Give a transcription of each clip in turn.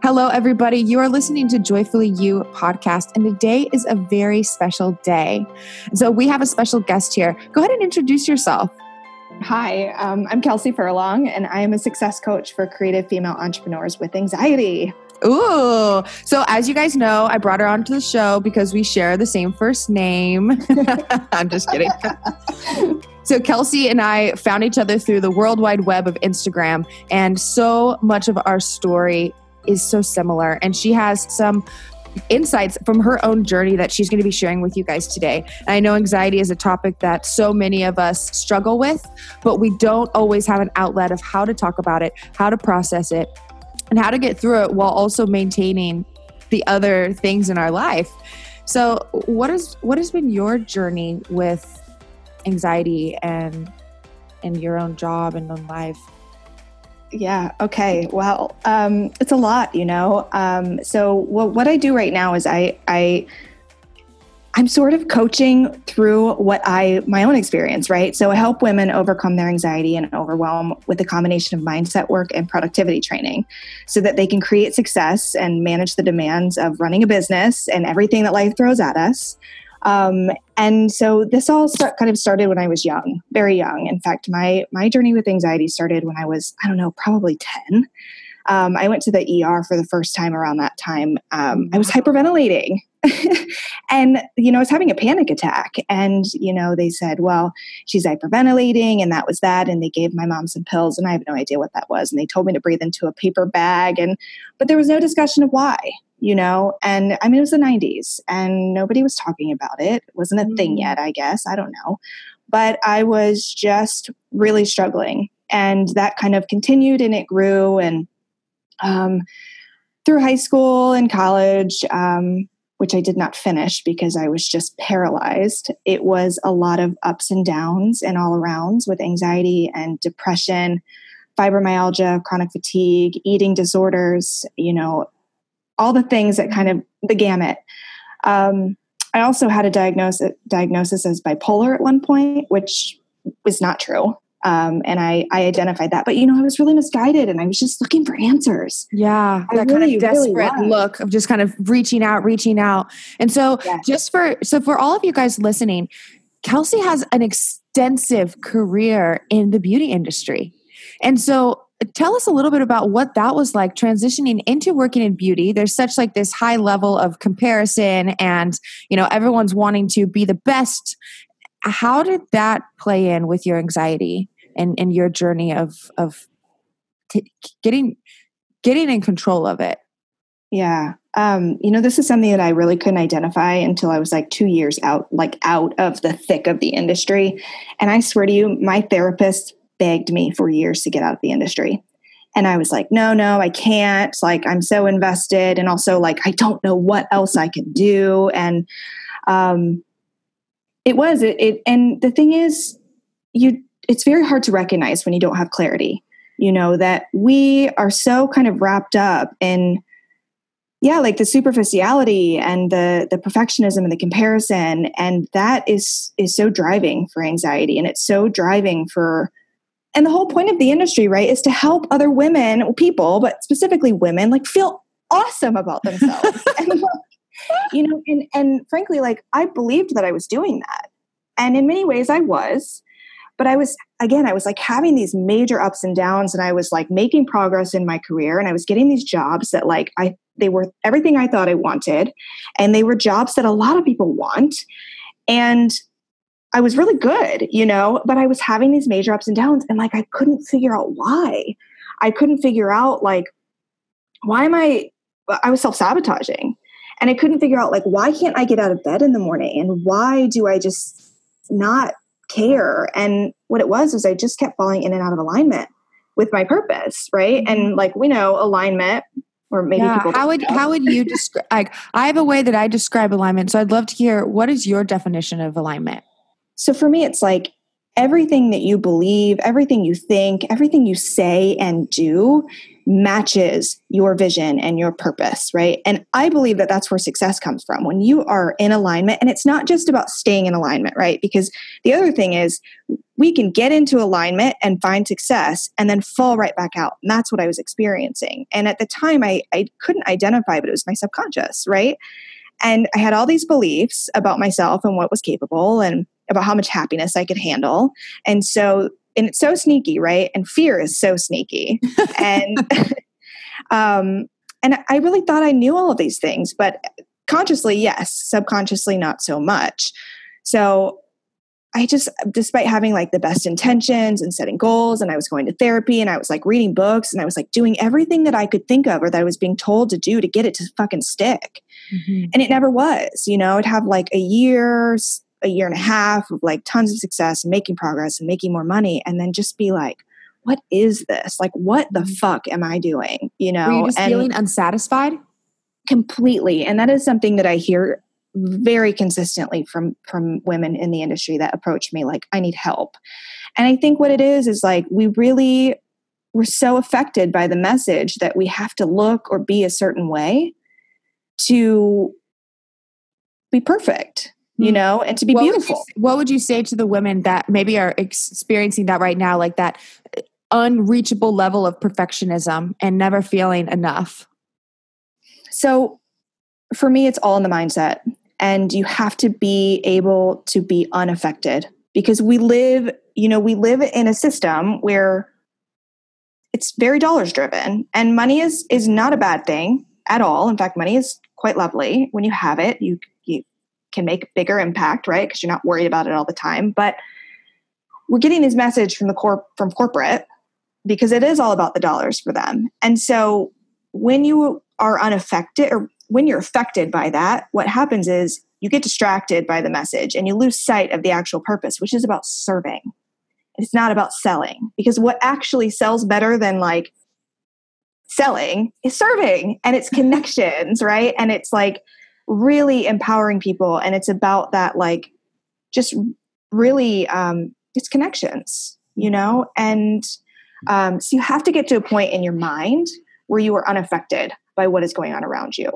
Hello, everybody. You are listening to Joyfully You podcast, and today is a very special day. So, we have a special guest here. Go ahead and introduce yourself. Hi, um, I'm Kelsey Furlong, and I am a success coach for creative female entrepreneurs with anxiety. Ooh. So, as you guys know, I brought her onto the show because we share the same first name. I'm just kidding. so, Kelsey and I found each other through the world wide web of Instagram, and so much of our story is so similar. And she has some insights from her own journey that she's going to be sharing with you guys today. And I know anxiety is a topic that so many of us struggle with, but we don't always have an outlet of how to talk about it, how to process it, and how to get through it while also maintaining the other things in our life. So, what is what has been your journey with anxiety and and your own job and own life? Yeah. Okay. Well, um, it's a lot, you know. Um, so what what I do right now is I I I'm sort of coaching through what I my own experience, right? So I help women overcome their anxiety and overwhelm with a combination of mindset work and productivity training so that they can create success and manage the demands of running a business and everything that life throws at us um, and so this all start, kind of started when I was young, very young. In fact, my my journey with anxiety started when I was I don't know, probably ten. Um, I went to the ER for the first time around that time. Um, I was hyperventilating. and you know, I was having a panic attack, and you know, they said, "Well, she's hyperventilating," and that was that. And they gave my mom some pills, and I have no idea what that was. And they told me to breathe into a paper bag, and but there was no discussion of why you know and i mean it was the 90s and nobody was talking about it it wasn't a mm-hmm. thing yet i guess i don't know but i was just really struggling and that kind of continued and it grew and um, through high school and college um, which i did not finish because i was just paralyzed it was a lot of ups and downs and all arounds with anxiety and depression fibromyalgia chronic fatigue eating disorders you know all the things that kind of the gamut. Um, I also had a diagnosis diagnosis as bipolar at one point, which was not true. Um, and I, I identified that, but you know, I was really misguided, and I was just looking for answers. Yeah, I that really, kind of desperate really look of just kind of reaching out, reaching out. And so, yes. just for so for all of you guys listening, Kelsey has an extensive career in the beauty industry, and so tell us a little bit about what that was like transitioning into working in beauty. There's such like this high level of comparison and you know everyone's wanting to be the best. How did that play in with your anxiety and, and your journey of of t- getting getting in control of it? Yeah. Um, you know this is something that i really couldn't identify until i was like two years out like out of the thick of the industry. And i swear to you my therapist begged me for years to get out of the industry. And I was like, no, no, I can't. Like, I'm so invested. And also, like, I don't know what else I can do. And um, it was, it, it, and the thing is, you, it's very hard to recognize when you don't have clarity, you know, that we are so kind of wrapped up in, yeah like the superficiality and the the perfectionism and the comparison and that is is so driving for anxiety and it's so driving for and the whole point of the industry right is to help other women people but specifically women like feel awesome about themselves. And you know and and frankly like i believed that i was doing that. And in many ways i was. But i was again i was like having these major ups and downs and i was like making progress in my career and i was getting these jobs that like i they were everything i thought i wanted and they were jobs that a lot of people want. And I was really good, you know, but I was having these major ups and downs and like I couldn't figure out why. I couldn't figure out like why am I I was self-sabotaging. And I couldn't figure out like why can't I get out of bed in the morning and why do I just not care? And what it was is I just kept falling in and out of alignment with my purpose, right? Mm-hmm. And like we know alignment or maybe yeah, how would know. how would you describe like I have a way that I describe alignment. So I'd love to hear what is your definition of alignment? So for me, it's like everything that you believe, everything you think, everything you say and do matches your vision and your purpose, right? And I believe that that's where success comes from. When you are in alignment, and it's not just about staying in alignment, right? Because the other thing is we can get into alignment and find success and then fall right back out. And that's what I was experiencing. And at the time, I, I couldn't identify, but it was my subconscious, right? And I had all these beliefs about myself and what was capable and about how much happiness I could handle. And so and it's so sneaky, right? And fear is so sneaky. and um, and I really thought I knew all of these things, but consciously, yes, subconsciously, not so much. So I just, despite having like the best intentions and setting goals, and I was going to therapy and I was like reading books and I was like doing everything that I could think of or that I was being told to do to get it to fucking stick. Mm-hmm. And it never was, you know, I'd have like a year, a year and a half of like tons of success and making progress and making more money and then just be like what is this? Like what the mm-hmm. fuck am i doing? You know Were you just and feeling unsatisfied? Completely and that is something that i hear very consistently from from women in the industry that approach me like i need help. And i think what it is is like we really we're so affected by the message that we have to look or be a certain way to be perfect you hmm. know, and to be what beautiful. Would you, what would you say to the women that maybe are experiencing that right now, like that unreachable level of perfectionism and never feeling enough? So, for me, it's all in the mindset. And you have to be able to be unaffected because we live, you know, we live in a system where it's very dollars driven and money is is not a bad thing at all in fact money is quite lovely when you have it you can make bigger impact, right? Because you're not worried about it all the time. But we're getting this message from the corp from corporate because it is all about the dollars for them. And so when you are unaffected or when you're affected by that, what happens is you get distracted by the message and you lose sight of the actual purpose, which is about serving. It's not about selling because what actually sells better than like selling is serving and it's connections, right? And it's like really empowering people and it's about that like just really um it's connections you know and um so you have to get to a point in your mind where you are unaffected by what is going on around you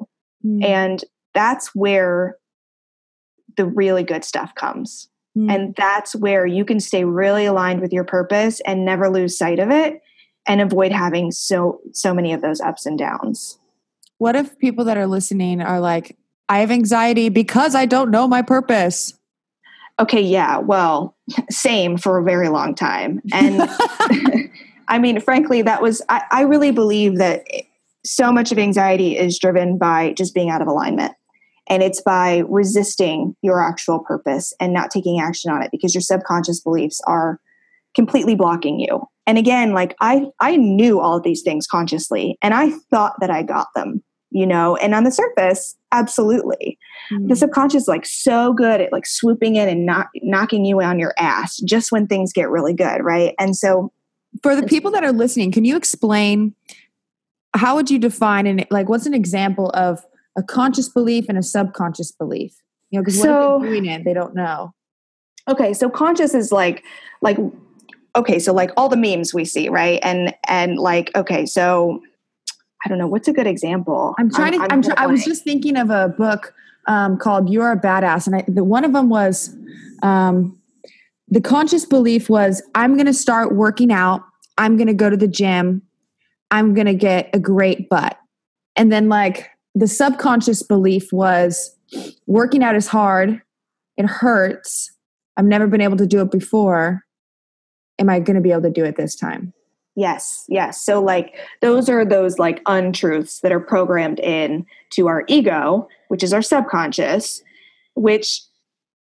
mm. and that's where the really good stuff comes mm. and that's where you can stay really aligned with your purpose and never lose sight of it and avoid having so so many of those ups and downs what if people that are listening are like I have anxiety because I don't know my purpose. Okay, yeah, well, same for a very long time. And I mean, frankly, that was, I, I really believe that so much of anxiety is driven by just being out of alignment. And it's by resisting your actual purpose and not taking action on it because your subconscious beliefs are completely blocking you. And again, like I I knew all of these things consciously and I thought that I got them you know and on the surface absolutely. Mm-hmm. the subconscious is like so good at like swooping in and not knocking you on your ass just when things get really good right? And so for the people that are listening can you explain how would you define and like what's an example of a conscious belief and a subconscious belief? You know because so, they're doing it they don't know. Okay so conscious is like like okay so like all the memes we see right? And and like okay so I don't know what's a good example. I'm trying I'm, to. I'm, I'm i was just thinking of a book um, called "You're a Badass," and I, the, one of them was um, the conscious belief was I'm going to start working out. I'm going to go to the gym. I'm going to get a great butt, and then like the subconscious belief was working out is hard. It hurts. I've never been able to do it before. Am I going to be able to do it this time? Yes, yes. So like those are those like untruths that are programmed in to our ego, which is our subconscious, which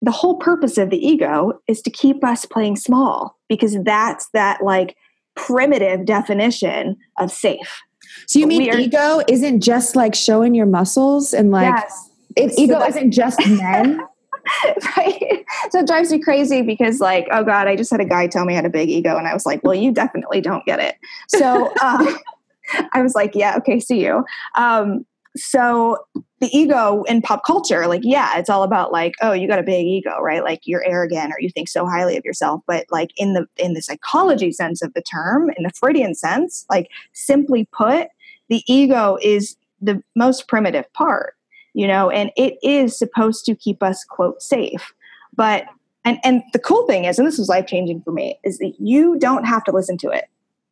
the whole purpose of the ego is to keep us playing small because that's that like primitive definition of safe. So you mean are, ego isn't just like showing your muscles and like yes. it, so ego isn't just men? right? So it drives me crazy because, like, oh God, I just had a guy tell me I had a big ego, and I was like, well, you definitely don't get it. So um, I was like, yeah, okay, see you. Um, so the ego in pop culture, like, yeah, it's all about like, oh, you got a big ego, right? Like you're arrogant or you think so highly of yourself. But like in the in the psychology sense of the term, in the Freudian sense, like simply put, the ego is the most primitive part, you know, and it is supposed to keep us quote safe. But and and the cool thing is, and this was life changing for me, is that you don't have to listen to it.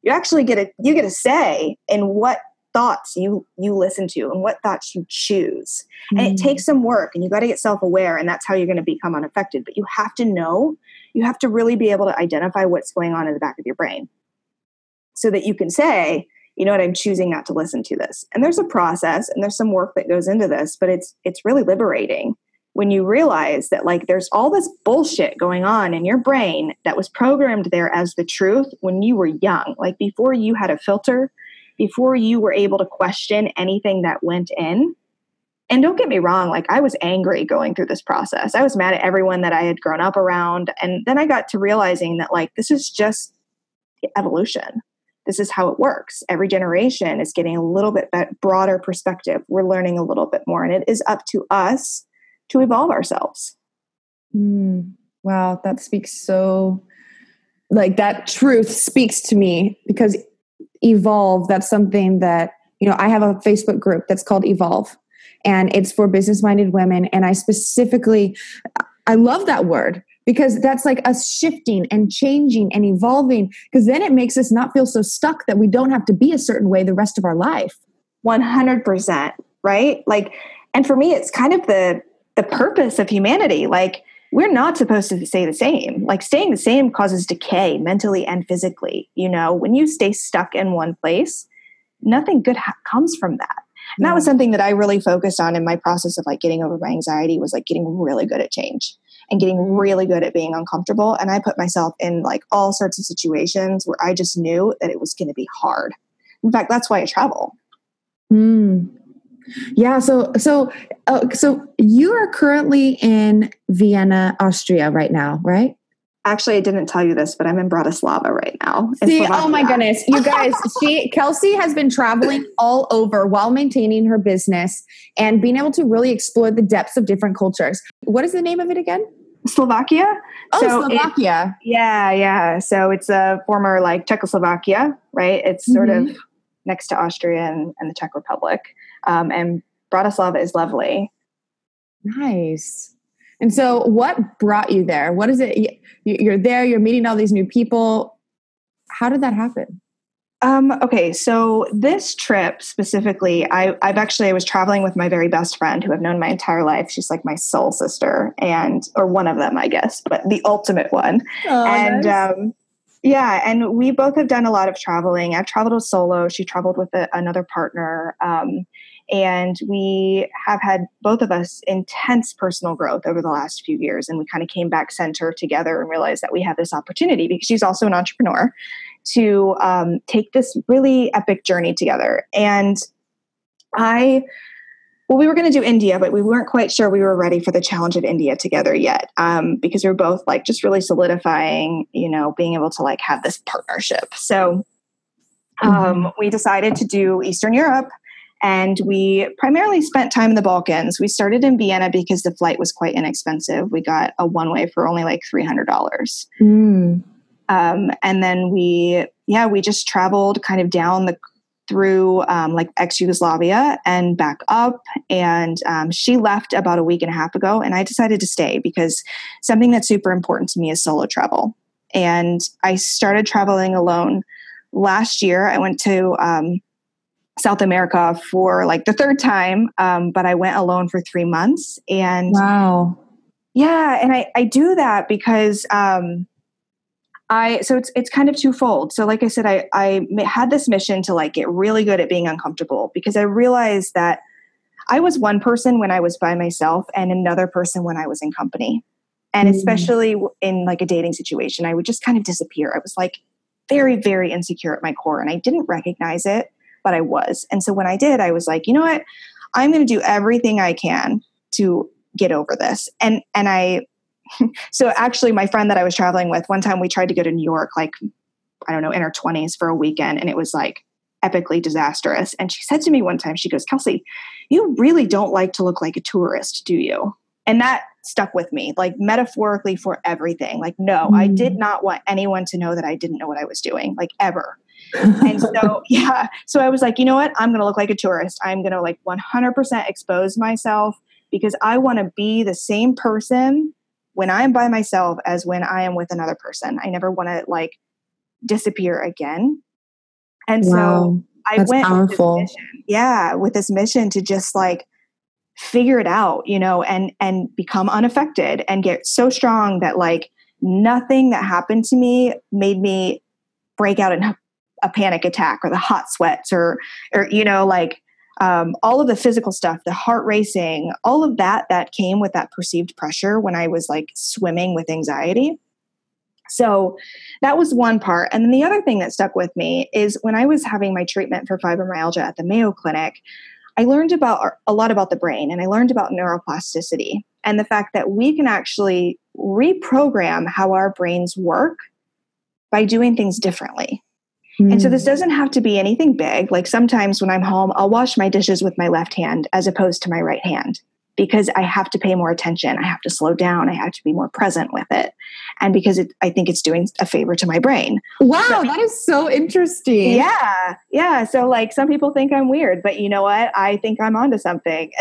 You actually get a you get a say in what thoughts you you listen to and what thoughts you choose mm. and it takes some work and you got to get self-aware and that's how you're going to become unaffected but you have to know you have to really be able to identify what's going on in the back of your brain so that you can say you know what i'm choosing not to listen to this and there's a process and there's some work that goes into this but it's it's really liberating when you realize that like there's all this bullshit going on in your brain that was programmed there as the truth when you were young like before you had a filter before you were able to question anything that went in. And don't get me wrong, like I was angry going through this process. I was mad at everyone that I had grown up around. And then I got to realizing that, like, this is just evolution. This is how it works. Every generation is getting a little bit broader perspective. We're learning a little bit more, and it is up to us to evolve ourselves. Mm, wow, that speaks so like that truth speaks to me because evolve that's something that you know i have a facebook group that's called evolve and it's for business minded women and i specifically i love that word because that's like us shifting and changing and evolving because then it makes us not feel so stuck that we don't have to be a certain way the rest of our life 100% right like and for me it's kind of the the purpose of humanity like we're not supposed to stay the same. Like staying the same causes decay mentally and physically. You know, when you stay stuck in one place, nothing good ha- comes from that. And that was something that I really focused on in my process of like getting over my anxiety was like getting really good at change and getting really good at being uncomfortable. And I put myself in like all sorts of situations where I just knew that it was going to be hard. In fact, that's why I travel. Mm. Yeah. So, so, uh, so you are currently in Vienna, Austria, right now, right? Actually, I didn't tell you this, but I'm in Bratislava right now. See, oh my goodness, you guys! she Kelsey has been traveling all over while maintaining her business and being able to really explore the depths of different cultures. What is the name of it again? Slovakia. Oh, so Slovakia. It, yeah, yeah. So it's a former like Czechoslovakia, right? It's sort mm-hmm. of next to Austria and, and the Czech Republic. Um, and Bratislava is lovely. Nice. And so, what brought you there? What is it? You're there, you're meeting all these new people. How did that happen? Um, okay, so this trip specifically, I, I've actually I was traveling with my very best friend who I've known my entire life. She's like my soul sister, and or one of them, I guess, but the ultimate one. Oh, and nice. um, yeah, and we both have done a lot of traveling. I've traveled solo. She traveled with a, another partner. Um, and we have had both of us intense personal growth over the last few years. And we kind of came back center together and realized that we have this opportunity because she's also an entrepreneur to um, take this really epic journey together. And I, well, we were going to do India, but we weren't quite sure we were ready for the challenge of India together yet um, because we were both like just really solidifying, you know, being able to like have this partnership. So um, mm-hmm. we decided to do Eastern Europe and we primarily spent time in the Balkans. We started in Vienna because the flight was quite inexpensive. We got a one way for only like $300. Mm. Um, and then we, yeah, we just traveled kind of down the through um, like ex Yugoslavia and back up. And um, she left about a week and a half ago, and I decided to stay because something that's super important to me is solo travel. And I started traveling alone last year. I went to um, South America for like the third time, um, but I went alone for three months. And wow, yeah, and I I do that because um, I so it's it's kind of twofold. So like I said, I I had this mission to like get really good at being uncomfortable because I realized that I was one person when I was by myself and another person when I was in company. And mm. especially in like a dating situation, I would just kind of disappear. I was like very, very insecure at my core and I didn't recognize it but I was. And so when I did, I was like, you know what? I'm going to do everything I can to get over this. And and I so actually my friend that I was traveling with, one time we tried to go to New York like I don't know, in her 20s for a weekend and it was like epically disastrous. And she said to me one time, she goes, Kelsey, you really don't like to look like a tourist, do you? And that stuck with me, like metaphorically for everything. Like, no, mm. I did mm. not want anyone to know that I didn't know what I was doing, like ever. And so, yeah, so I was like, you know what? I'm going to look like a tourist. I'm going to like 100% expose myself because I want to be the same person when I'm by myself as when I am with another person. I never want to like disappear again. And wow, so I went powerful. With mission, yeah, with this mission to just like figure it out, you know, and and become unaffected and get so strong that like nothing that happened to me made me break out in a panic attack or the hot sweats or or you know like um, all of the physical stuff the heart racing all of that that came with that perceived pressure when i was like swimming with anxiety so that was one part. And then the other thing that stuck with me is when I was having my treatment for fibromyalgia at the Mayo Clinic, I learned about a lot about the brain and I learned about neuroplasticity and the fact that we can actually reprogram how our brains work by doing things differently. Mm. And so this hmm. doesn't have to be anything big. Like sometimes when I'm home, I'll wash my dishes with my left hand as opposed to my right hand because I have to pay more attention. I have to slow down. I have to be more present with it. And because it, I think it's doing a favor to my brain. Wow, so, that is so interesting. Yeah. Yeah. So, like, some people think I'm weird, but you know what? I think I'm onto something.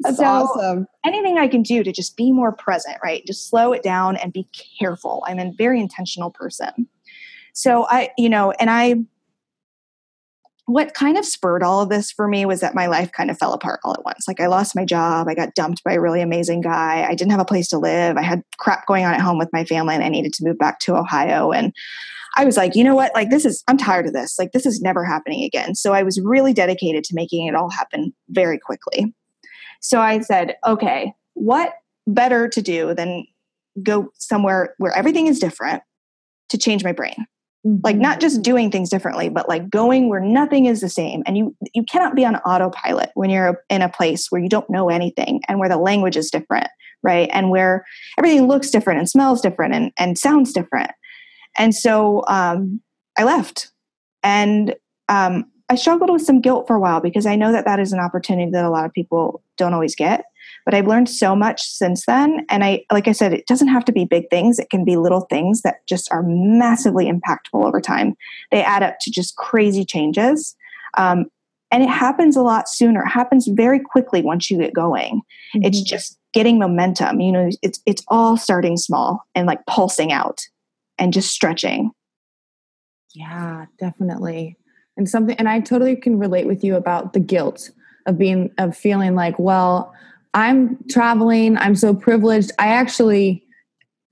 That's so, awesome. Anything I can do to just be more present, right? Just slow it down and be careful. I'm a very intentional person. So, I, you know, and I, what kind of spurred all of this for me was that my life kind of fell apart all at once. Like I lost my job, I got dumped by a really amazing guy, I didn't have a place to live, I had crap going on at home with my family, and I needed to move back to Ohio. And I was like, you know what? Like this is I'm tired of this. Like this is never happening again. So I was really dedicated to making it all happen very quickly. So I said, okay, what better to do than go somewhere where everything is different to change my brain? Like not mm-hmm. just doing things differently but like going where nothing is the same. And you you cannot be on autopilot when you're in a place where you don't know anything and where the language is different right? And where everything looks different and smells different and, and sounds different. And so um, i left. And um, i struggled with some guilt for a while because i know that that is an opportunity that a lot of people don't always get but I've learned so much since then. And I, like I said, it doesn't have to be big things. It can be little things that just are massively impactful over time. They add up to just crazy changes. Um, and it happens a lot sooner. It happens very quickly once you get going. Mm-hmm. It's just getting momentum. You know, it's it's all starting small and like pulsing out and just stretching. Yeah, definitely. And something and I totally can relate with you about the guilt of being of feeling like, well, I'm traveling, I'm so privileged. I actually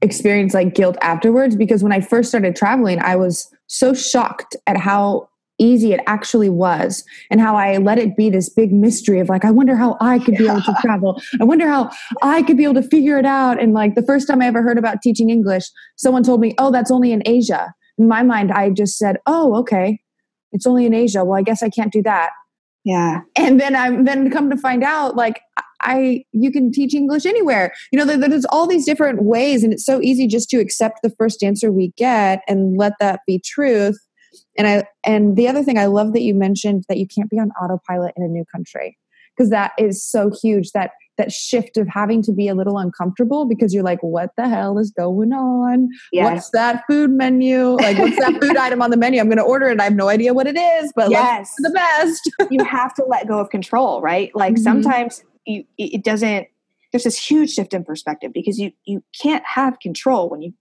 experienced like guilt afterwards because when I first started traveling, I was so shocked at how easy it actually was and how I let it be this big mystery of like, I wonder how I could be able to travel. I wonder how I could be able to figure it out. And like the first time I ever heard about teaching English, someone told me, oh, that's only in Asia. In my mind, I just said, oh, okay, it's only in Asia. Well, I guess I can't do that. Yeah. And then I'm then come to find out like I you can teach English anywhere. You know, there's all these different ways, and it's so easy just to accept the first answer we get and let that be truth. And I and the other thing I love that you mentioned that you can't be on autopilot in a new country because that is so huge. That that shift of having to be a little uncomfortable because you're like, what the hell is going on? Yes. What's that food menu? Like, what's that food item on the menu? I'm going to order it. I have no idea what it is, but yes, the best. you have to let go of control, right? Like mm-hmm. sometimes you, it doesn't. There's this huge shift in perspective because you you can't have control when you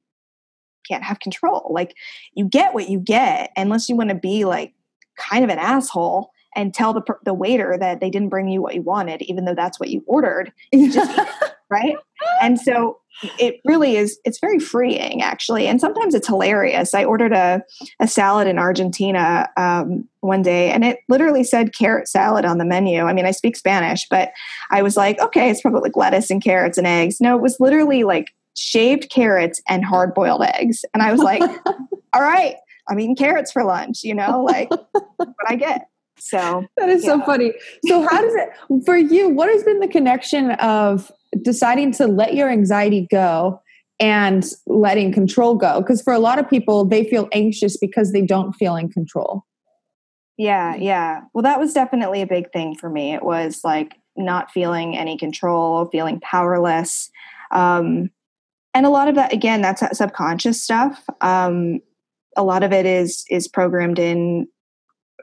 can't have control. Like you get what you get unless you want to be like kind of an asshole and tell the the waiter that they didn't bring you what you wanted, even though that's what you ordered. Just, right? And so it really is. It's very freeing, actually, and sometimes it's hilarious. I ordered a a salad in Argentina um, one day, and it literally said carrot salad on the menu. I mean, I speak Spanish, but I was like, okay, it's probably like lettuce and carrots and eggs. No, it was literally like shaved carrots and hard boiled eggs, and I was like, all right. I'm eating carrots for lunch, you know, like what I get. So that is yeah. so funny. So how does it for you? What has been the connection of deciding to let your anxiety go and letting control go. Because for a lot of people they feel anxious because they don't feel in control. Yeah yeah. Well that was definitely a big thing for me. It was like not feeling any control feeling powerless um, and a lot of that again that's that subconscious stuff. Um, a lot of it is is programmed in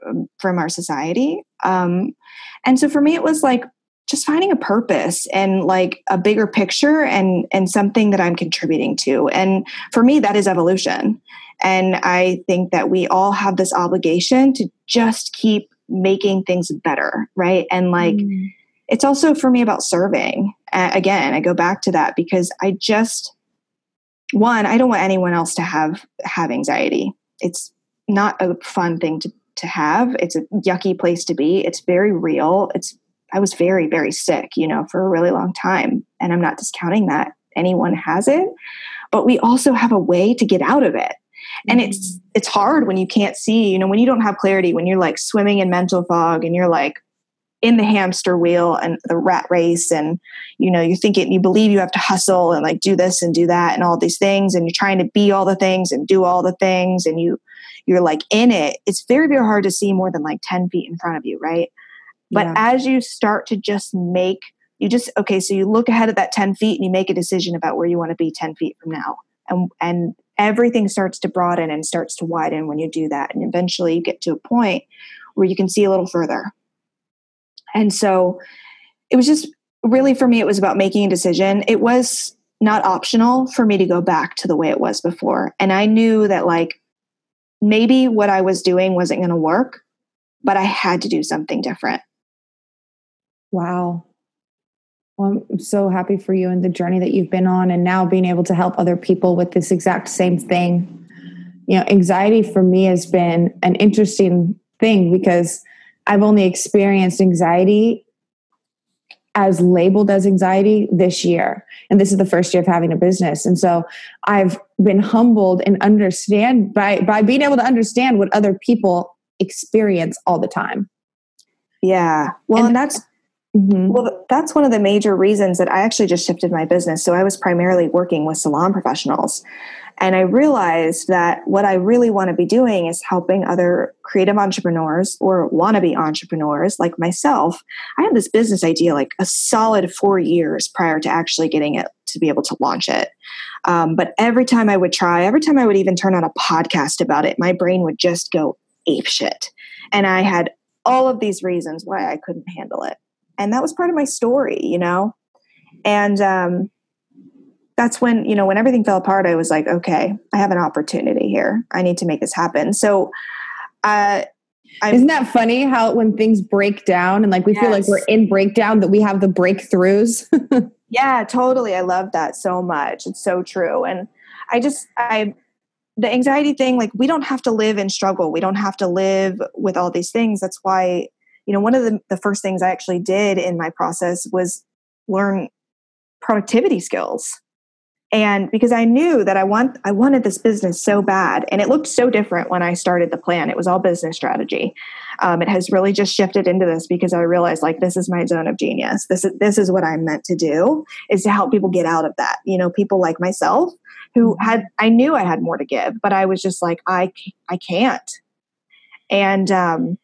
um, from our society. Um, and so for me it was like just finding a purpose and like a bigger picture and and something that i'm contributing to. And for me that is evolution. And i think that we all have this obligation to just keep making things better right? And like mm. it's also for me about serving. Uh, again i go back to that because i just one i don't want anyone else to have have anxiety. It's not a fun thing to to have. It's a yucky place to be. It's very real. It's I was very, very sick, you know, for a really long time. And I'm not discounting that anyone has it, but we also have a way to get out of it. And it's mm. it's hard when you can't see, you know, when you don't have clarity, when you're like swimming in mental fog and you're like in the hamster wheel and the rat race and you know you think it you believe you have to hustle and like do this and do that and all these things and you're trying to be all the things and do all the things and you you're like in it it's very very hard to see more than like 10 feet in front of you right but yeah. as you start to just make, you just, okay, so you look ahead at that 10 feet and you make a decision about where you want to be 10 feet from now. And, and everything starts to broaden and starts to widen when you do that. And eventually you get to a point where you can see a little further. And so it was just really for me, it was about making a decision. It was not optional for me to go back to the way it was before. And I knew that, like, maybe what I was doing wasn't going to work, but I had to do something different. Wow. Well, I'm so happy for you and the journey that you've been on, and now being able to help other people with this exact same thing. You know, anxiety for me has been an interesting thing because I've only experienced anxiety as labeled as anxiety this year. And this is the first year of having a business. And so I've been humbled and understand by by being able to understand what other people experience all the time. Yeah. Well, and, and that's Mm-hmm. Well, that's one of the major reasons that I actually just shifted my business. So I was primarily working with salon professionals. And I realized that what I really want to be doing is helping other creative entrepreneurs or wannabe entrepreneurs like myself. I had this business idea like a solid four years prior to actually getting it to be able to launch it. Um, but every time I would try, every time I would even turn on a podcast about it, my brain would just go ape shit. And I had all of these reasons why I couldn't handle it and that was part of my story you know? And um, that's when you know when everything fell apart i was like okay i have an opportunity here. I need to make this happen. So uh, isn't that funny how when things break down and like we yes. feel like we're in breakdown that we have the breakthroughs? Yeah totally. I love that so much. It's so true. And i just i the anxiety thing like we don't have to live in struggle. We don't have to live with all these things. That's why you know, one of the, the first things I actually did in my process was learn productivity skills. And because I knew that I want I wanted this business so bad, and it looked so different when I started the plan. It was all business strategy. Um, it has really just shifted into this because I realized like this is my zone of genius. This is this is what I'm meant to do is to help people get out of that. You know, people like myself who mm-hmm. had I knew I had more to give, but I was just like I I can't. And um,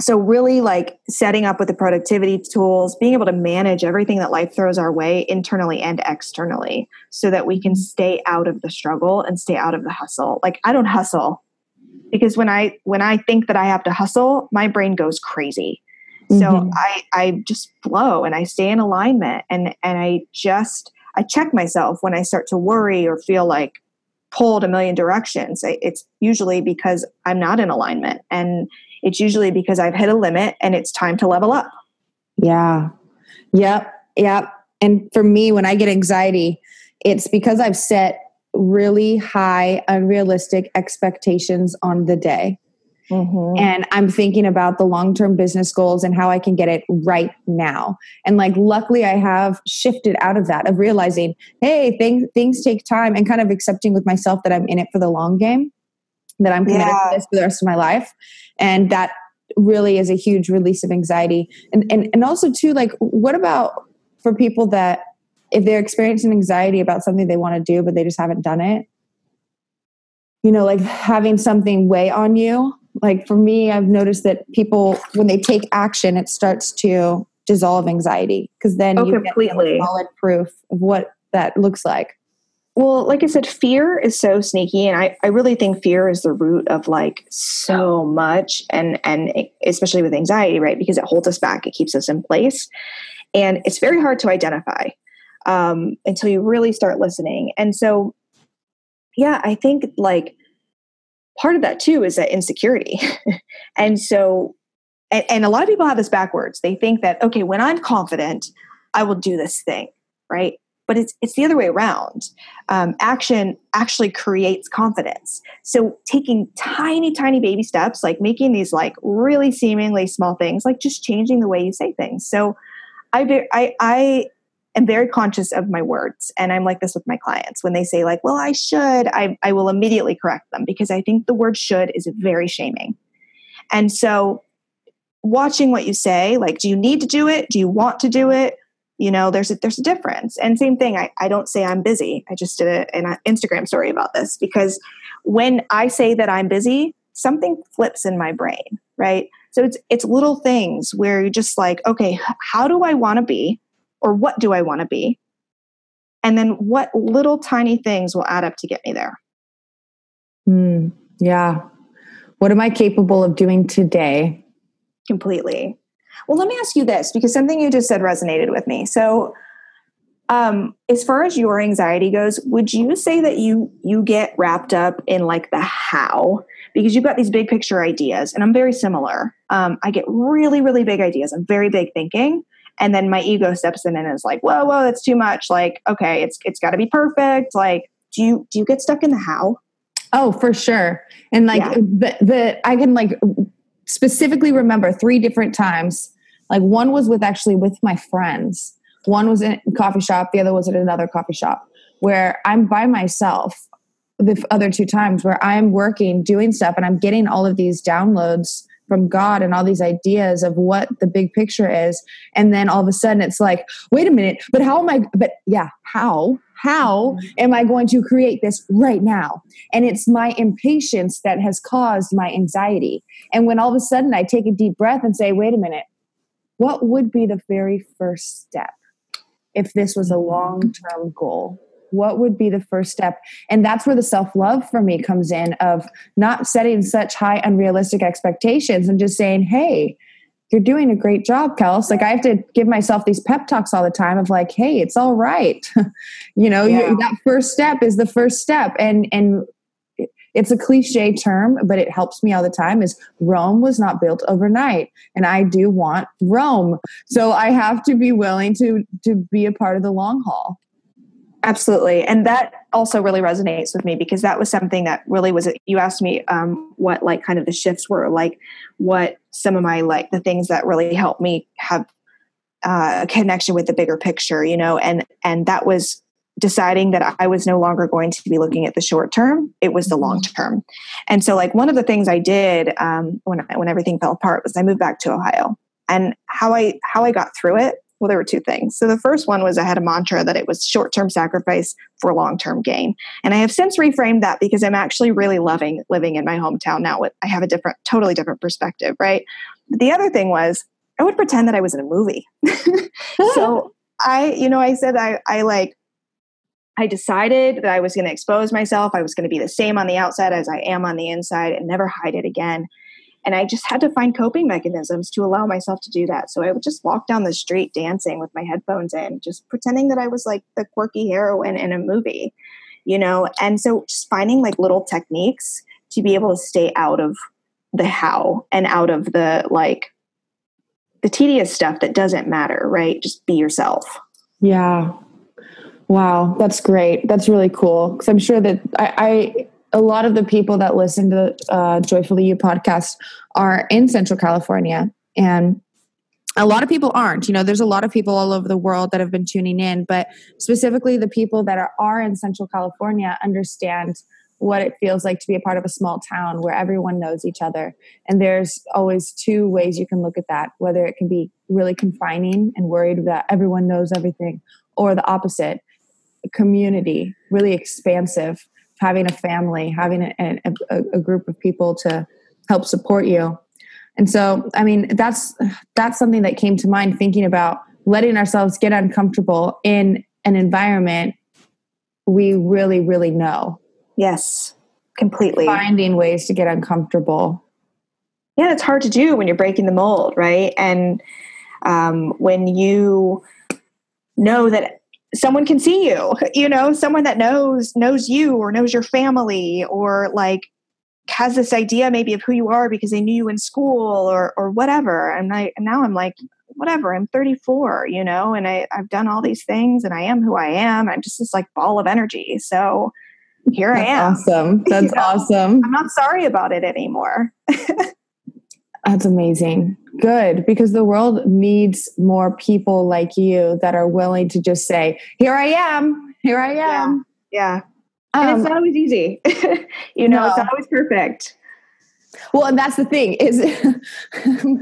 so really like setting up with the productivity tools being able to manage everything that life throws our way internally and externally so that we can mm-hmm. stay out of the struggle and stay out of the hustle like i don't hustle because when i when i think that i have to hustle my brain goes crazy mm-hmm. so i i just flow and i stay in alignment and and i just i check myself when i start to worry or feel like pulled a million directions it's usually because i'm not in alignment and it's usually because I've hit a limit and it's time to level up. Yeah. Yep. Yep. And for me, when I get anxiety, it's because I've set really high, unrealistic expectations on the day. Mm-hmm. And I'm thinking about the long term business goals and how I can get it right now. And like, luckily, I have shifted out of that of realizing, hey, things things take time, and kind of accepting with myself that I'm in it for the long game that I'm committed yeah. to this for the rest of my life. And that really is a huge release of anxiety. And, and, and also too, like, what about for people that if they're experiencing anxiety about something they want to do, but they just haven't done it, you know, like having something weigh on you. Like for me, I've noticed that people, when they take action, it starts to dissolve anxiety because then Oh, you completely. get solid proof of what that looks like. Well, like I said, fear is so sneaky, and I, I really think fear is the root of like so much, and and especially with anxiety, right? Because it holds us back, it keeps us in place, and it's very hard to identify um, until you really start listening. And so, yeah, I think like part of that too is that insecurity, and so, and, and a lot of people have this backwards. They think that okay, when I'm confident, I will do this thing, right? But it's it's the other way around. Um, action actually creates confidence. So taking tiny, tiny baby steps, like making these like really seemingly small things, like just changing the way you say things. So I ve- I I am very conscious of my words, and I'm like this with my clients when they say like, "Well, I should," I I will immediately correct them because I think the word "should" is very shaming, and so watching what you say, like, do you need to do it? Do you want to do it? You know there's a there's a difference and same thing i, I don't say i'm busy i just did a, an instagram story about this because when i say that i'm busy something flips in my brain right so it's it's little things where you're just like okay how do i want to be or what do i want to be and then what little tiny things will add up to get me there Mm, yeah. What am I capable of doing today? completely. Well, let me ask you this because something you just said resonated with me. So, um, as far as your anxiety goes, would you say that you you get wrapped up in like the how because you've got these big picture ideas, and I'm very similar. Um, I get really really big ideas. I'm very big thinking, and then my ego steps in and is like, whoa whoa, that's too much. Like, okay, it's it's got to be perfect. Like, do you do you get stuck in the how? Oh, for sure. And like Yeah. the, the I can like specifically remember three different times. Like one was with actually with my friends. One was in a coffee shop, the other was at another coffee shop where I'm by myself. The other two times where I'm working, doing stuff, and I'm getting all of these downloads from God and all these ideas of what the big picture is. And then all of a sudden it's like, wait a minute, but how am I? But yeah, how? How mm-hmm. am I going to create this right now? And it's my impatience that has caused my anxiety. And when all of a sudden I take a deep breath and say, wait a minute, what would be the very first step if this was a mm-hmm. long term goal? What would be the first step? And that's where the self love for me comes in of not setting such high unrealistic expectations and just saying, hey, you're doing a great job, Kels. Like I have to give myself these pep talks all the time of like, hey, it's all right. you know, you- Yeah. that first step is the first step. And and it's a cliche term, but it helps me all the time is Rome was not built overnight. And I do want Rome. So I have to be willing to to be a part of the long haul. Absolutely. And that also really resonates with me because that was something that really was, you asked me um, what like kind of the shifts were, like what some of my, like the things that really helped me have uh, a connection with the bigger picture, you know, and, and that was deciding that I was no longer going to be looking at the short term. It was the long term. And so like one of the things I did um, when, when everything fell apart was I moved back to Ohio and how I, how I got through it well, there were two things. So the first one was I had a mantra that it was short term sacrifice for long term gain. And I have since reframed that because I'm actually really loving living in my hometown now. I have a different, totally different perspective, right? The other thing was I would pretend that I was in a movie. so I, you know, I said I, I like, I decided that I was going to expose myself. I was going to be the same on the outside as I am on the inside and never hide it again. And I just had to find coping mechanisms to allow myself to do that. So I would just walk down the street dancing with my headphones in, just pretending that I was like the quirky heroine in a movie, you know? And so just finding like little techniques to be able to stay out of the how and out of the like the tedious stuff that doesn't matter, right? Just be yourself. Yeah. Wow, that's great. That's really cool. Because I'm sure that I, I, a lot of the people that listen to uh, Joyfully You podcast are in Central California, and a lot of people aren't. You know, there's a lot of people all over the world that have been tuning in, but specifically the people that are, are in Central California understand what it feels like to be a part of a small town where everyone knows each other. And there's always two ways you can look at that whether it can be really confining and worried that everyone knows everything, or the opposite community, really expansive, having a family, having a, a, a group of people to help support you. And so, I mean, that's that's something that came to mind thinking about letting ourselves get uncomfortable in an environment we really, really know. Yes, completely. Finding ways to get uncomfortable. Yeah, it's hard to do when you're breaking the mold, right? And um, when you know that someone can see you, you know, someone that knows knows you or knows your family or like has this idea maybe of who you are because they knew you in school or or whatever. And I and now I'm like, whatever, I'm 34, you know, and I, I've done all these things and I am who I am. I'm just this like ball of energy. So here That's I am. Awesome. That's you know, awesome. I'm not sorry about it anymore. That's amazing. Good, because the world needs more people like you that are willing to just say, "Here I am. Here I am." Yeah. yeah. Um, and it's um, not always easy. you know, no. it's not always perfect. Well, and that's the thing is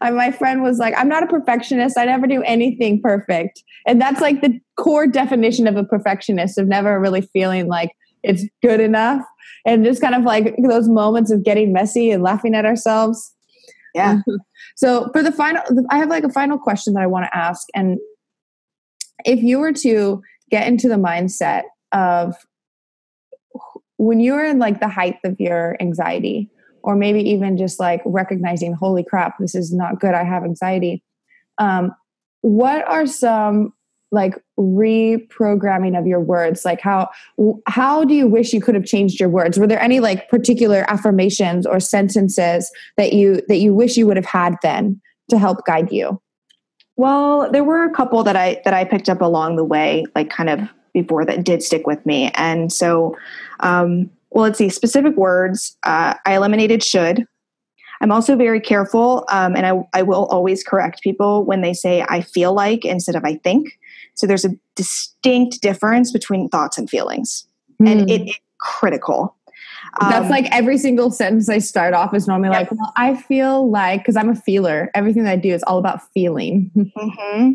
my friend was like, I'm not a perfectionist. I never do anything perfect. And that's like the core definition of a perfectionist of never really feeling like it's good enough. And just kind of like those moments of getting messy and laughing at ourselves. Yeah. so for the final, I have like a final question that I want to ask. And if you were to get into the mindset of when you're in like the height of your anxiety, or maybe even just like recognizing, holy crap, this is not good. I have anxiety. Um, what are some like reprogramming of your words like how how do you wish you could have changed your words were there any like particular affirmations or sentences that you that you wish you would have had then to help guide you well there were a couple that i that i picked up along the way like kind of before that did stick with me and so um well, let's see, specific words. Uh, I eliminated should. I'm also very careful, um, and I, I will always correct people when they say I feel like instead of I think. So there's a distinct difference between thoughts and feelings, mm. and it, it's critical. That's um, like every single sentence I start off is normally like, well, I feel like, because I'm a feeler, everything that I do is all about feeling. mm-hmm.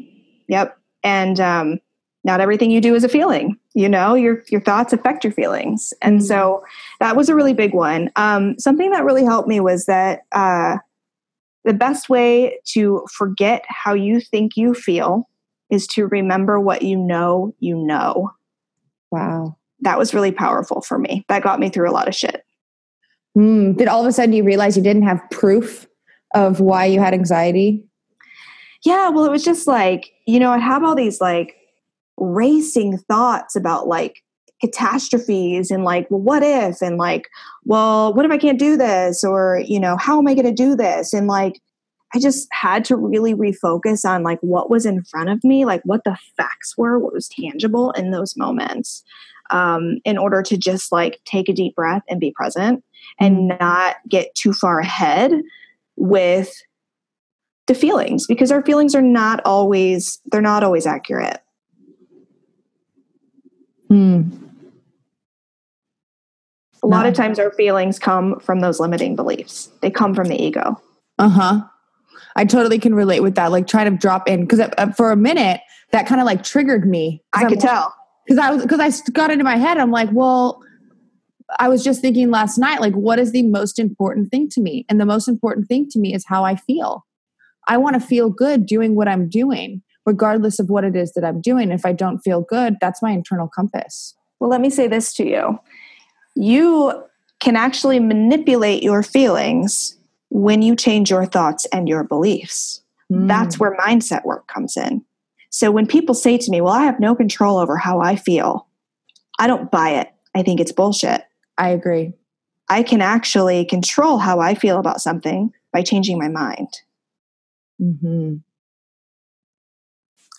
Yep. And um, not everything you do is a feeling you know your your thoughts affect your feelings and mm-hmm. so that was a really big one um, something that really helped me was that uh, the best way to forget how you think you feel is to remember what you know you know. Wow. That was really powerful for me. That got me through a lot of shit. Mm. did all of a sudden you realize you didn't have proof of why you had anxiety? Yeah well it was just like you know I'd have all these like racing thoughts about like catastrophes and like well what if? And like well what if i can't do this? Or you know how am i going to do this? And like i just had to really refocus on like what was in front of me like what the facts were what was tangible in those moments um, in order to just like take a deep breath and be present and mm-hmm. not get too far ahead with the feelings because our feelings are not always they're not always accurate Hmm. A lot of times our feelings come from those limiting beliefs. They come from the ego. Uh huh. I totally can relate with that. Like trying to drop in because for a minute that kind of like triggered me. I could like, tell because I was because I got into my head. I'm like, well, I was just thinking last night, like, what is the most important thing to me? And the most important thing to me is how I feel. I want to feel good doing what I'm doing regardless of what it is that I'm doing. If I don't feel good, that's my internal compass. Well, let me say this to you you can actually manipulate your feelings when you change your thoughts and your beliefs. Mm. That's where mindset work comes in. So when people say to me, Well, I have no control over how I feel, I don't buy it. I think it's bullshit. I agree. I can actually control how I feel about something by changing my mind. Mm-hmm.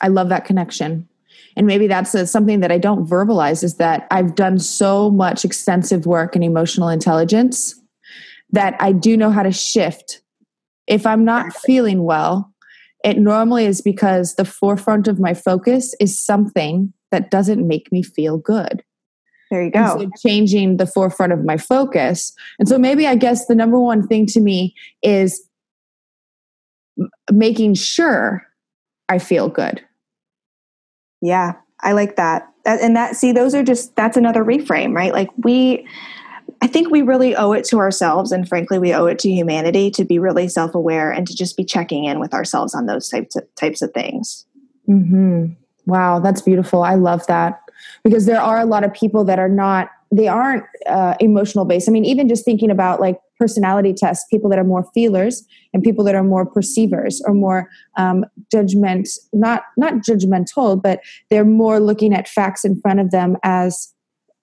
I love that connection. And maybe that's a, something that I don't verbalize is that I've done so much extensive work in emotional intelligence that I do know how to shift. If I'm not feeling well, it normally is because the forefront of my focus is something that doesn't make me feel good. There you go. So changing the forefront of my focus. And so maybe I guess the number one thing to me is making sure I feel good. Yeah. I like that. And that, see, those are just, that's another reframe, right? Like we, I think we really owe it to ourselves, and frankly, we owe it to humanity to be really self aware and to just be checking in with ourselves on those types of, types of things. Mm-hmm. Wow, that's beautiful. I love that because there are a lot of people that are not they aren't uh, emotional based. I mean, even just thinking about like personality tests, people that are more feelers and people that are more perceivers or more um, judgment, not not judgmental, but they're more looking at facts in front of them as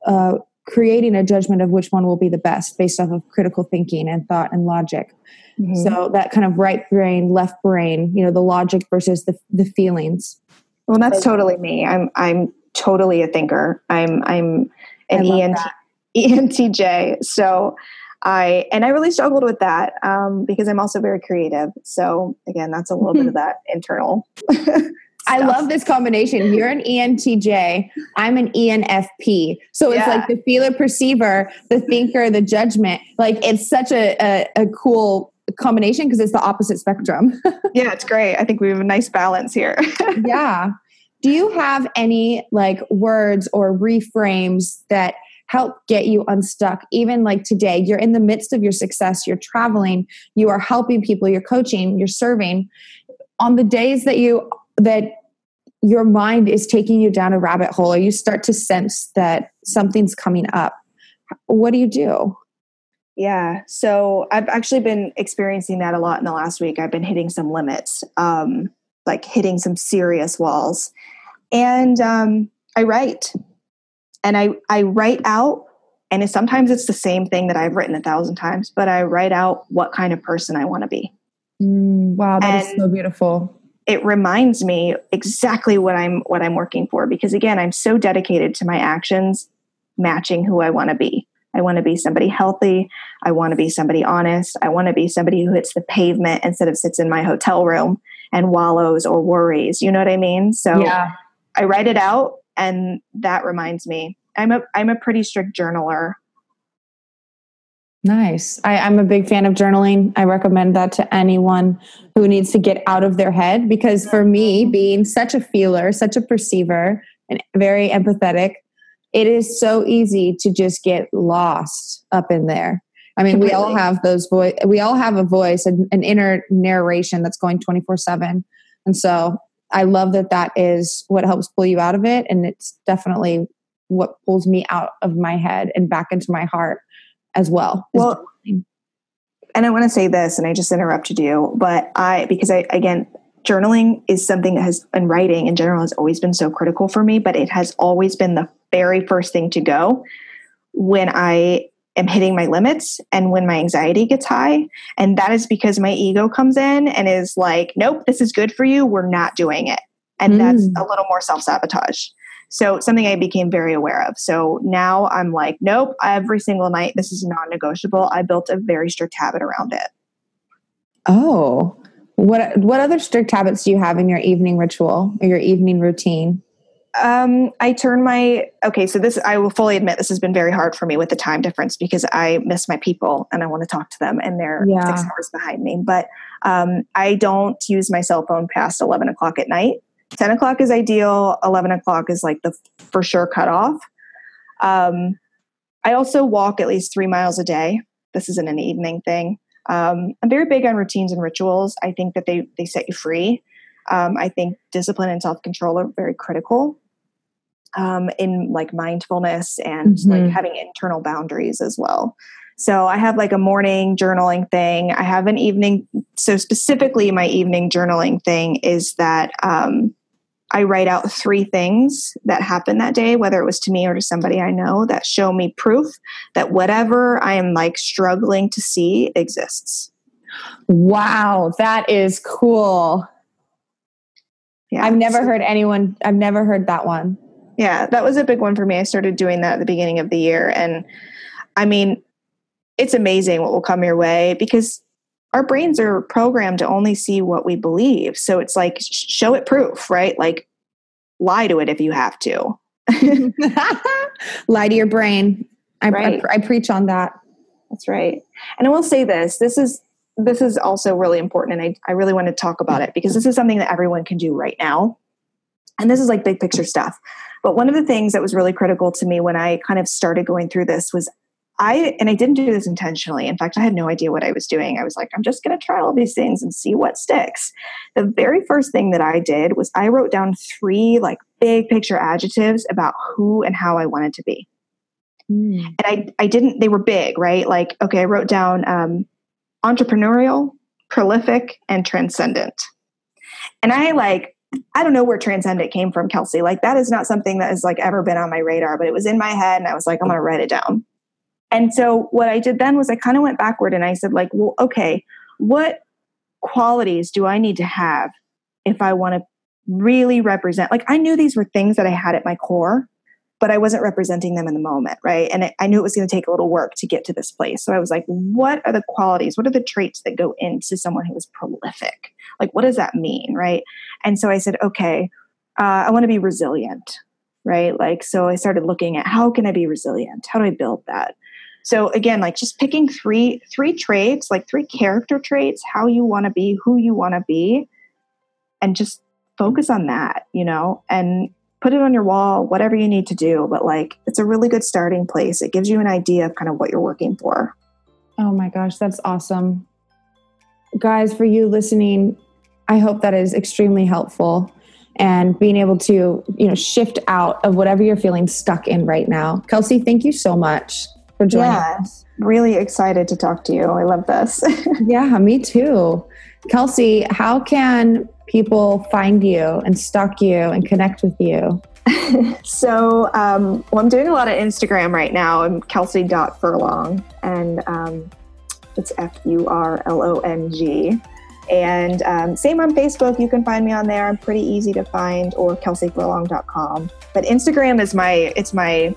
uh, creating a judgment of which one will be the best based off of critical thinking and thought and logic. Mm-hmm. So that kind of right brain, left brain, you know, the logic versus the the feelings. Well, that's totally me. I'm I'm totally a thinker. I'm I'm an ENT, ENTJ. So I and I really struggled with that um, because I'm also very creative. So again, that's a little bit of that internal. I love this combination. You're an ENTJ. I'm an ENFP. So it's yeah. like the feeler perceiver, the thinker, the judgment. Like it's such a, a, a cool combination because it's the opposite spectrum. yeah, it's great. I think we have a nice balance here. yeah. Do you have any like words or reframes that help get you unstuck even like today you're in the midst of your success you're traveling you are helping people you're coaching you're serving on the days that you that your mind is taking you down a rabbit hole. Or you start to sense that something's coming up. What do you do? Yeah. So i've actually been experiencing that a lot in the last week. I've been hitting some limits um, like hitting some serious walls. And um, i write. And i i write out and sometimes it's the same thing that i've written a thousand times but i write out what kind of person i want to be. Mm, wow that and is so beautiful it reminds me exactly what i'm what i'm working for because again i'm so dedicated to my actions matching who i want to be. I want to be somebody healthy. I want to be somebody honest. I want to be somebody who hits the pavement instead of sits in my hotel room and wallows or worries you know what i mean? So yeah. i write it out and that reminds me. I'm a i'm a pretty strict journaler Nice. I, am a big fan of journaling. I recommend that to anyone who needs to get out of their head because for me, being such a feeler, such a perceiver, and very empathetic, it is so easy to just get lost up in there. I mean, we all have those voice. We all have a voice, an, an inner narration that's going twenty four seven, and so I love that that is what helps pull you out of it, and it's definitely what pulls me out of my head and back into my heart as well. Well, and I want to say this, and I just interrupted you, but I, because I, again, journaling is something that has, and writing in general has always been so critical for me, but it has always been the very first thing to go when I am hitting my limits and when my anxiety gets high. And that is because my ego comes in and is like, nope, this is good for you. We're not doing it. And mm. that's a little more self sabotage. So something I became very aware of. So now I'm like, nope, every single night, this is non negotiable. I built a very strict habit around it. Oh, what, what other strict habits do you have in your evening ritual or your evening routine? Um, I turn my okay. So this, I will fully admit, this has been very hard for me with the time difference because I miss my people and I want to talk to them, and they're yeah. six hours behind me. But um, I don't use my cell phone past eleven o'clock at night. 10 o'clock is ideal 11 o'clock is like the for sure cutoff um, i also walk at least three miles a day this isn't an evening thing um, i'm very big on routines and rituals i think that they they set you free um, i think discipline and self-control are very critical um, in like mindfulness and mm-hmm. like having internal boundaries as well so I have like a morning journaling thing. I have an evening. So specifically, my evening journaling thing is that um, I write out three things that happened that day, whether it was to me or to somebody I know, that show me proof that whatever I am like struggling to see exists. Wow, that is cool. Yeah, I've never so, heard anyone, I've never heard that one. Yeah, that was a big one for me. I started doing that at the beginning of the year. And I mean, it's amazing what will come your way because our brains are programmed to only see what we believe. So it's like, show it proof, right? Like, lie to it if you have to. lie to your brain. I, right. I, I preach on that. That's right. And I will say this this is this is also really important and I, I really want to talk about it because this is something that everyone can do right now and this is like big picture stuff. But one of the things that was really critical to me when I kind of started going through this was I, and I didn't do this intentionally. In fact, I had no idea what I was doing. I was like, I'm just going to try all these things and see what sticks. The very first thing that I did was I wrote down three like big picture adjectives about who and how I wanted to be. Mm. And I, I didn't, they were big, right? Like, okay, I wrote down um, entrepreneurial, prolific, and transcendent. And I like, I don't know where transcendent came from, Kelsey. Like, that is not something that has like ever been on my radar, but it was in my head and I was like, I'm going to write it down. And so what I did then was I kind of went backward and I said, like, well, okay, what qualities do I need to have if I want to really represent? Like, I knew these were things that I had at my core, but I wasn't representing them in the moment, right? And I knew it was going to take a little work to get to this place. So I was like, what are the qualities? What are the traits that go into someone who is prolific? Like, what does that mean, right? And so I said, okay, uh, I want to be resilient, right? Like, so I started looking at how can I be resilient? How do I build that? So again, like just picking three three traits, like three character traits, how you want to be, who you want to be, and just focus on that, you know, and put it on your wall, whatever you need to do. But like, it's a really good starting place. It gives you an idea of kind of what you're working for. Oh my gosh, that's awesome. Guys, for you listening, I hope that is extremely helpful and being able to, you know, shift out of whatever you're feeling stuck in right now. Kelsey, thank you so much for joining yeah, us. Really excited to talk to you. I love this. yeah, me too. Kelsey, how can people find you and stalk you and connect with you? so, um, well, I'm doing a lot of Instagram right now. I'm kelsey.furlong, and um, it's F U R L O N G. And um, same on Facebook. You can find me on there. I'm pretty easy to find, or kelseyfurlong.com. But Instagram is my it's my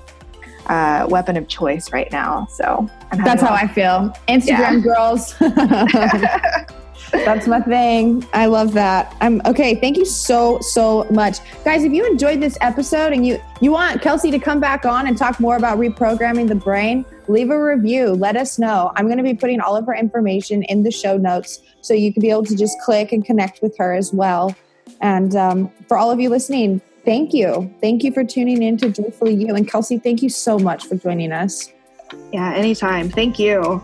uh, weapon of choice right now. So that's how I feel. Instagram yeah. girls. That's my thing. I love that. I'm okay. Thank you so so much, guys. If you enjoyed this episode and you you want Kelsey to come back on and talk more about reprogramming the brain, leave a review. Let us know. I'm going to be putting all of her information in the show notes, so you can be able to just click and connect with her as well. And um, for all of you listening, thank you. Thank you for tuning in to Joyfully You. And Kelsey, thank you so much for joining us. Yeah, anytime. Thank you.